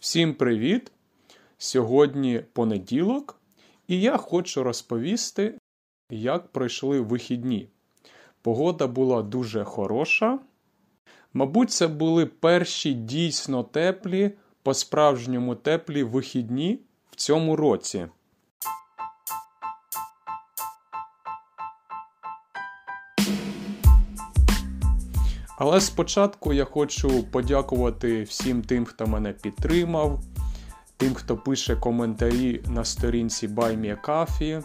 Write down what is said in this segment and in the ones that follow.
Всім привіт! Сьогодні понеділок, і я хочу розповісти, як пройшли вихідні. Погода була дуже хороша. Мабуть, це були перші дійсно теплі, по-справжньому теплі вихідні в цьому році. Але спочатку я хочу подякувати всім тим, хто мене підтримав, тим, хто пише коментарі на сторінці BuyMeACoffee.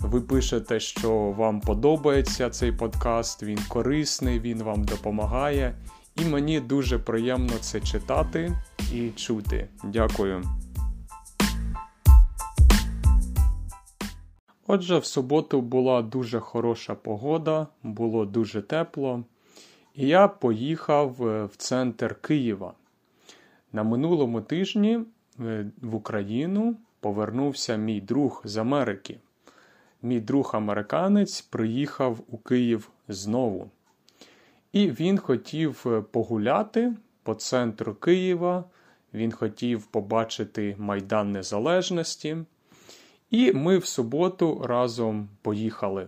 Ви пишете, що вам подобається цей подкаст, він корисний, він вам допомагає. І мені дуже приємно це читати і чути. Дякую. Отже, в суботу була дуже хороша погода, було дуже тепло. І я поїхав е, в центр Києва. На минулому тижні е, в Україну повернувся мій друг з Америки. Мій друг американець приїхав у Київ знову. І він хотів е, погуляти по центру Києва. Він хотів побачити Майдан Незалежності. І ми в суботу разом поїхали.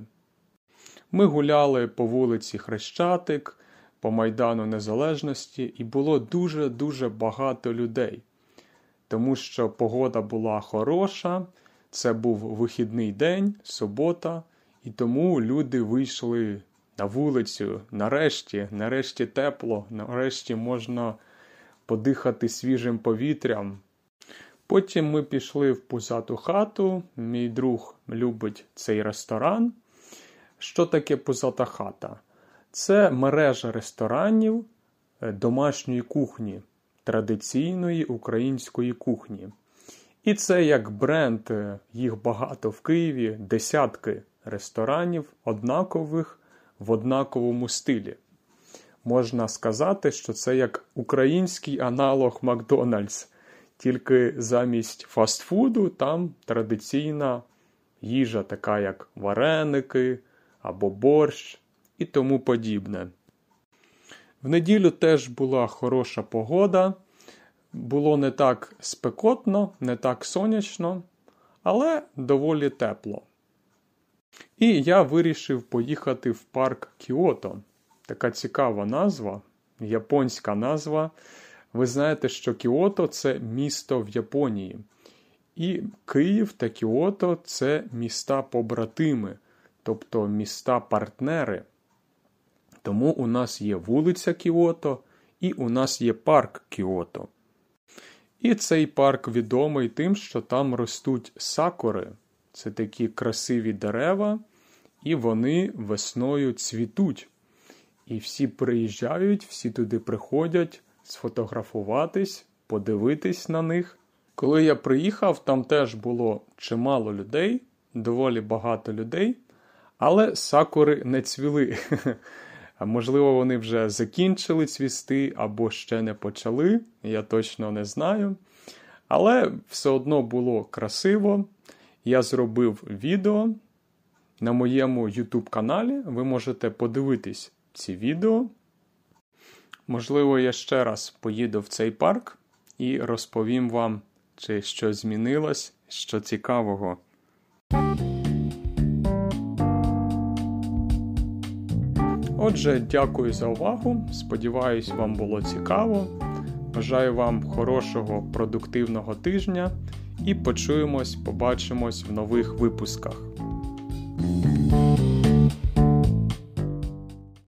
Ми гуляли по вулиці Хрещатик по Майдану Незалежності, і було дуже-дуже багато людей, тому що погода була хороша, це був вихідний день, субота, і тому люди вийшли на вулицю. Нарешті, нарешті тепло, нарешті можна подихати свіжим повітрям. Потім ми пішли в пузату хату. Мій друг любить цей ресторан. Що таке пузата хата? Це мережа ресторанів е, домашньої кухні, традиційної української кухні. І це як бренд, е, їх багато в Києві, десятки ресторанів однакових в однаковому стилі. Можна сказати, що це як український аналог Макдональдс, тільки замість фастфуду там традиційна їжа, така як вареники або борщ і тому подібне. В неділю теж була хороша погода, було не так спекотно, не так сонячно, але доволі тепло. І я вирішив поїхати в парк Кіото. Така цікава назва, японська назва. Ви знаєте, що Кіото це місто в Японії. І Київ та Кіото це міста побратими, тобто міста партнери. Тому у нас є вулиця Кіото і у нас є парк Кіото. І цей парк відомий тим, що там ростуть сакури. Це такі красиві дерева, і вони весною цвітуть. І всі приїжджають, всі туди приходять сфотографуватись, подивитись на них. Коли я приїхав, там теж було чимало людей, доволі багато людей, але сакури не цвіли. Можливо, вони вже закінчили цвісти або ще не почали, я точно не знаю. Але все одно було красиво. Я зробив відео на моєму YouTube каналі. Ви можете подивитись ці відео. Можливо, я ще раз поїду в цей парк і розповім вам, чи щось змінилось, що цікавого. Отже, дякую за увагу. Сподіваюсь, вам було цікаво. Бажаю вам хорошого продуктивного тижня і почуємось, побачимось в нових випусках.